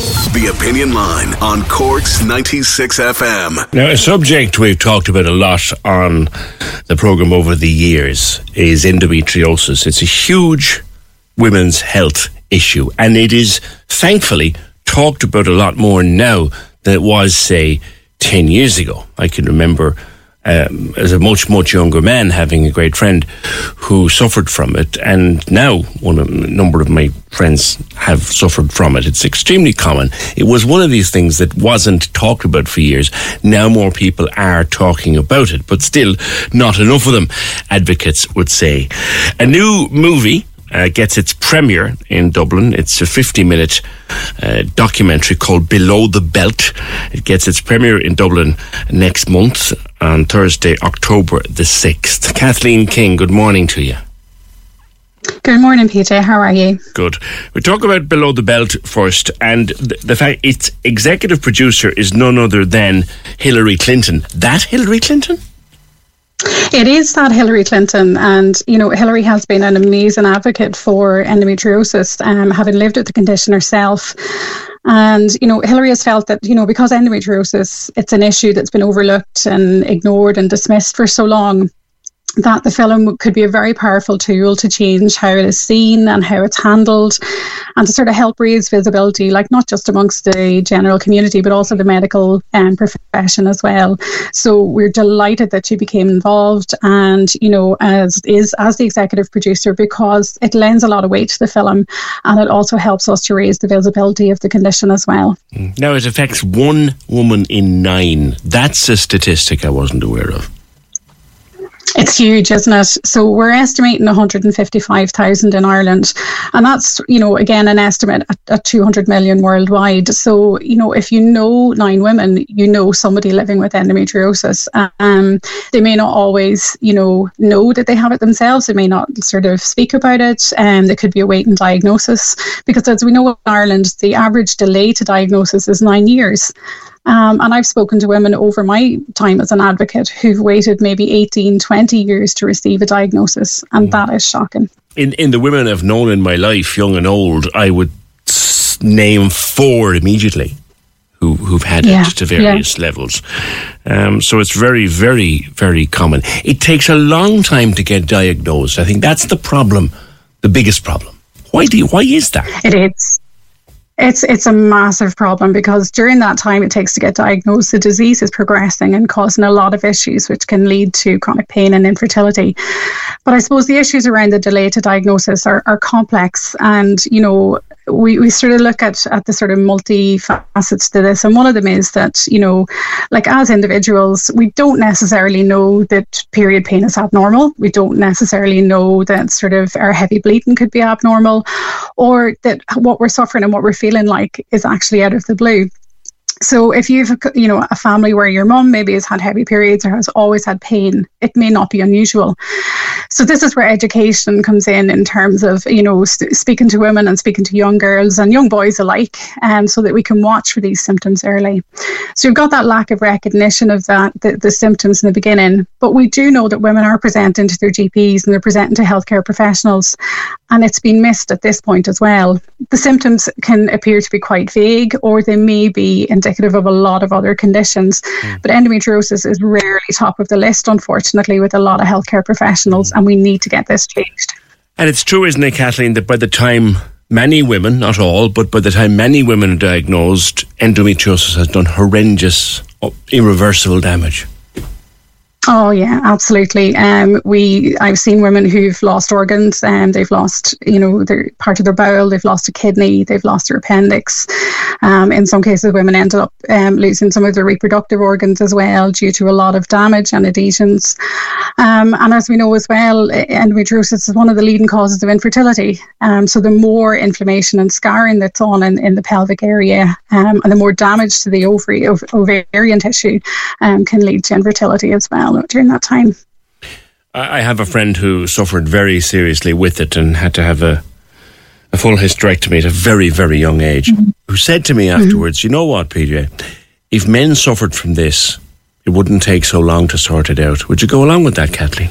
The Opinion Line on Cork's 96 FM. Now, a subject we've talked about a lot on the programme over the years is endometriosis. It's a huge women's health issue, and it is thankfully talked about a lot more now than it was, say, 10 years ago. I can remember um, as a much, much younger man having a great friend who suffered from it. And now one of, a number of my friends have suffered from it. It's extremely common. It was one of these things that wasn't talked about for years. Now more people are talking about it, but still not enough of them, advocates would say. A new movie uh, gets its premiere in Dublin. It's a 50 minute uh, documentary called Below the Belt. It gets its premiere in Dublin next month on Thursday, October the 6th. Kathleen King, good morning to you. Good morning, Peter. How are you? Good. We talk about Below the Belt first, and the, the fact its executive producer is none other than Hillary Clinton. That Hillary Clinton? It is that Hillary Clinton, and you know Hillary has been an amazing advocate for endometriosis, um, having lived with the condition herself. And you know Hillary has felt that you know because endometriosis it's an issue that's been overlooked and ignored and dismissed for so long that the film could be a very powerful tool to change how it is seen and how it's handled and to sort of help raise visibility like not just amongst the general community but also the medical um, profession as well. So we're delighted that she became involved and you know as is as the executive producer because it lends a lot of weight to the film and it also helps us to raise the visibility of the condition as well. Now it affects one woman in nine. That's a statistic i wasn't aware of it's huge, isn't it? So we're estimating 155,000 in Ireland, and that's you know again an estimate at, at 200 million worldwide. So you know if you know nine women, you know somebody living with endometriosis. Um, they may not always you know know that they have it themselves. They may not sort of speak about it, and um, there could be a waiting diagnosis because as we know in Ireland, the average delay to diagnosis is nine years. Um, and I've spoken to women over my time as an advocate who've waited maybe 18, 20 years to receive a diagnosis, and mm. that is shocking. In, in the women I've known in my life, young and old, I would name four immediately who, who've had yeah, it to various yeah. levels. Um, so it's very, very, very common. It takes a long time to get diagnosed. I think that's the problem, the biggest problem. Why do you, why is that? It is. It's it's a massive problem because during that time it takes to get diagnosed, the disease is progressing and causing a lot of issues, which can lead to chronic pain and infertility. But I suppose the issues around the delay to diagnosis are, are complex, and you know we, we sort of look at, at the sort of multi facets to this. And one of them is that, you know, like as individuals, we don't necessarily know that period pain is abnormal. We don't necessarily know that sort of our heavy bleeding could be abnormal or that what we're suffering and what we're feeling like is actually out of the blue. So if you've you know a family where your mum maybe has had heavy periods or has always had pain, it may not be unusual. So this is where education comes in in terms of you know st- speaking to women and speaking to young girls and young boys alike, and um, so that we can watch for these symptoms early. So you've got that lack of recognition of that the, the symptoms in the beginning, but we do know that women are presenting to their GPs and they're presenting to healthcare professionals, and it's been missed at this point as well. The symptoms can appear to be quite vague, or they may be indicative of a lot of other conditions. Mm. But endometriosis is rarely top of the list, unfortunately, with a lot of healthcare professionals, mm. and we need to get this changed. And it's true, isn't it, Kathleen, that by the time many women, not all, but by the time many women are diagnosed, endometriosis has done horrendous, irreversible damage. Oh yeah, absolutely. Um, we I've seen women who've lost organs and um, they've lost, you know, their part of their bowel, they've lost a kidney, they've lost their appendix. Um, in some cases, women ended up um, losing some of their reproductive organs as well due to a lot of damage and adhesions. Um, and as we know as well, endometriosis is one of the leading causes of infertility. Um, so the more inflammation and scarring that's on in, in the pelvic area, and the more damage to the ovary, ov- ovarian tissue, can lead to infertility as well during that time. I have a friend who suffered very seriously with it and had to have a, a full hysterectomy at a very, very young age, mm-hmm. who said to me mm-hmm. afterwards, mm-hmm. You know what, PJ? If men suffered from this, it wouldn't take so long to sort it out. Would you go along with that, Kathleen?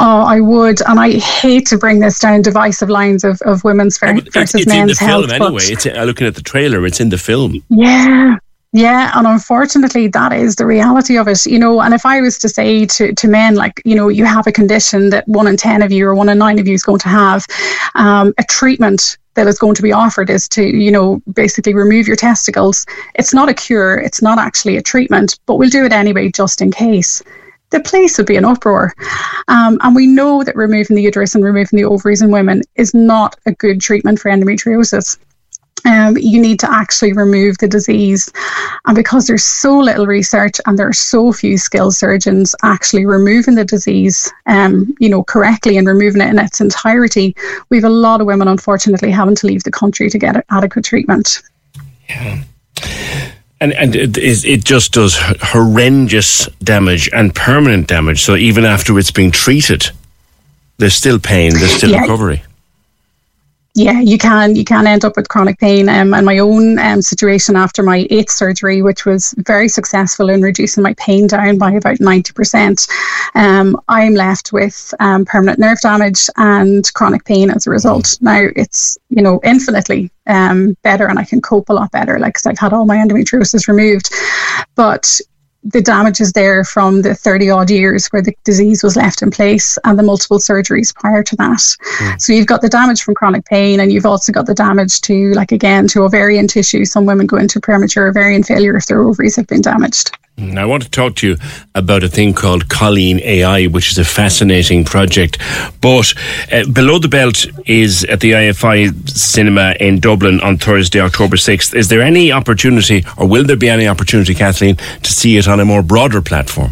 Oh, I would, and I hate to bring this down divisive lines of, of women's versus it's, men's in the health. Film anyway, it's uh, looking at the trailer. It's in the film. Yeah, yeah, and unfortunately, that is the reality of it. You know, and if I was to say to, to men, like, you know, you have a condition that one in 10 of you or one in nine of you is going to have, um, a treatment that is going to be offered is to, you know, basically remove your testicles. It's not a cure, it's not actually a treatment, but we'll do it anyway just in case the place would be an uproar. Um, and we know that removing the uterus and removing the ovaries in women is not a good treatment for endometriosis um, you need to actually remove the disease. And because there's so little research and there are so few skilled surgeons actually removing the disease, um, you know, correctly and removing it in its entirety, we have a lot of women, unfortunately, having to leave the country to get adequate treatment. Yeah. And and it, it just does horrendous damage and permanent damage. So even after it's been treated, there's still pain, there's still yeah. recovery yeah, you can you can end up with chronic pain. Um, and my own um, situation after my eighth surgery, which was very successful in reducing my pain down by about ninety percent, um, I'm left with um, permanent nerve damage and chronic pain as a result. Now it's you know infinitely um, better, and I can cope a lot better. Like i I've had all my endometriosis removed, but the damage is there from the 30 odd years where the disease was left in place and the multiple surgeries prior to that. Mm. So you've got the damage from chronic pain and you've also got the damage to, like again, to ovarian tissue. Some women go into premature ovarian failure if their ovaries have been damaged. I want to talk to you about a thing called Colleen AI, which is a fascinating project. But uh, Below the Belt is at the IFI Cinema in Dublin on Thursday, October 6th. Is there any opportunity, or will there be any opportunity, Kathleen, to see it on a more broader platform?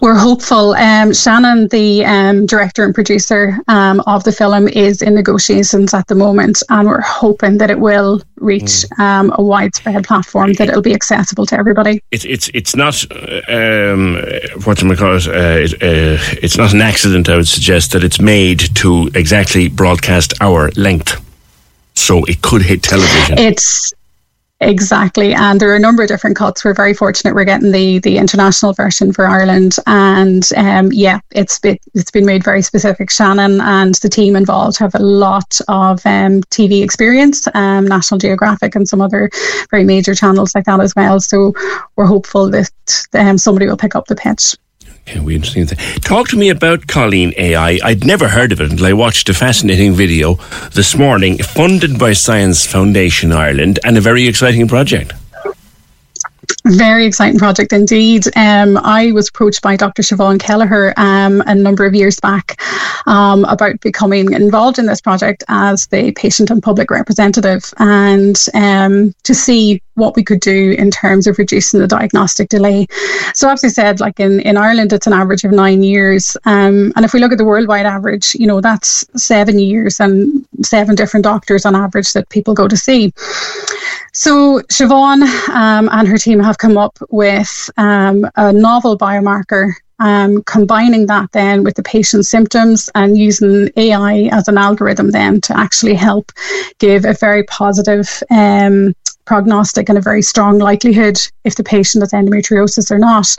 We're hopeful. Um, Shannon, the um, director and producer um, of the film, is in negotiations at the moment, and we're hoping that it will reach mm. a widespread platform that it'll be accessible to everybody. It's it's it's not um, what do we call it? Uh, it uh, it's not an accident. I would suggest that it's made to exactly broadcast hour length, so it could hit television. It's Exactly, and there are a number of different cuts. We're very fortunate we're getting the the international version for Ireland, and um, yeah, it's been, it's been made very specific. Shannon and the team involved have a lot of um, TV experience, um, National Geographic and some other very major channels like that as well. So we're hopeful that um, somebody will pick up the pitch. Yeah, we interesting. thing. Talk to me about Colleen AI. I'd never heard of it until I watched a fascinating video this morning, funded by Science Foundation Ireland, and a very exciting project. Very exciting project indeed. Um, I was approached by Dr. Siobhan Kelleher um, a number of years back um, about becoming involved in this project as the patient and public representative and um, to see what we could do in terms of reducing the diagnostic delay. So, as I said, like in, in Ireland, it's an average of nine years. Um, and if we look at the worldwide average, you know, that's seven years and seven different doctors on average that people go to see. So Siobhan um, and her team have come up with um, a novel biomarker, um, combining that then with the patient's symptoms and using AI as an algorithm then to actually help give a very positive um, prognostic and a very strong likelihood if the patient has endometriosis or not.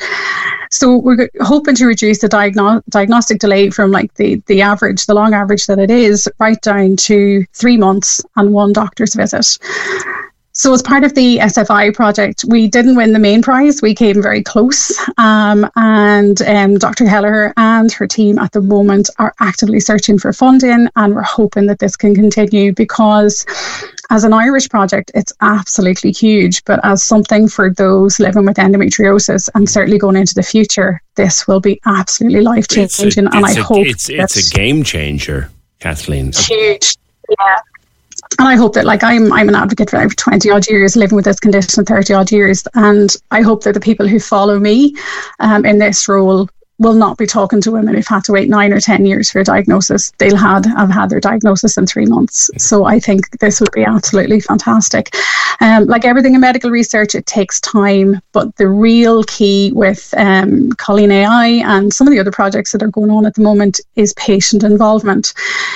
So we're hoping to reduce the diagno- diagnostic delay from like the, the average, the long average that it is, right down to three months and one doctor's visit. So, as part of the SFI project, we didn't win the main prize. We came very close. Um, and um, Dr. Kelleher and her team at the moment are actively searching for funding, and we're hoping that this can continue because as an Irish project, it's absolutely huge. But as something for those living with endometriosis and certainly going into the future, this will be absolutely life changing. And I a, hope it's, it's a game changer, Kathleen. Huge. Yeah. And I hope that, like, I'm I'm an advocate for over 20 odd years, living with this condition 30 odd years. And I hope that the people who follow me um, in this role will not be talking to women who've had to wait nine or 10 years for a diagnosis. They'll had, have had their diagnosis in three months. So I think this would be absolutely fantastic. Um, like everything in medical research, it takes time, but the real key with um, Colleen AI and some of the other projects that are going on at the moment is patient involvement.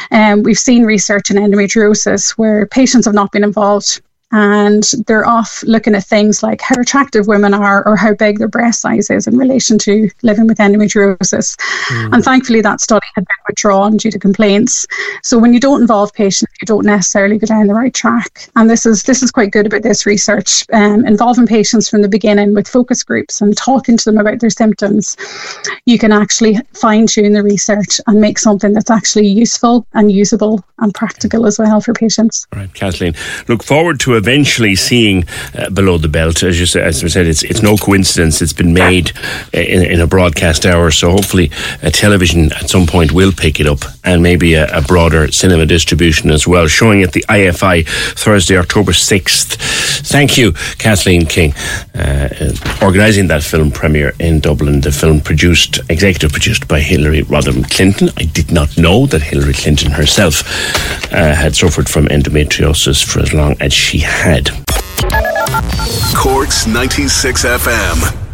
Um, we've seen research in endometriosis where patients have not been involved and they're off looking at things like how attractive women are or how big their breast size is in relation to living with endometriosis. Mm. And thankfully, that study had been withdrawn due to complaints. So when you don't involve patients, you don't necessarily go down the right track. And this is this is quite good about this research, um, involving patients from the beginning with focus groups and talking to them about their symptoms. You can actually fine tune the research and make something that's actually useful and usable and practical as well for patients. All right, Kathleen. Look forward to eventually seeing uh, below the belt. As you as we said, it's it's no coincidence. It's been made uh, in, in a broadcast hour, so hopefully, uh, television at some point will pick it up, and maybe a, a, broader cinema distribution as well. Showing at the IFI Thursday, October sixth. Thank you, Kathleen King, uh, organising that film premiere in Dublin. The film produced, executive produced by Hillary Rodham Clinton. I did not know that Hillary Clinton herself uh, had suffered from endometriosis for as long as she had. Corks 96 FM.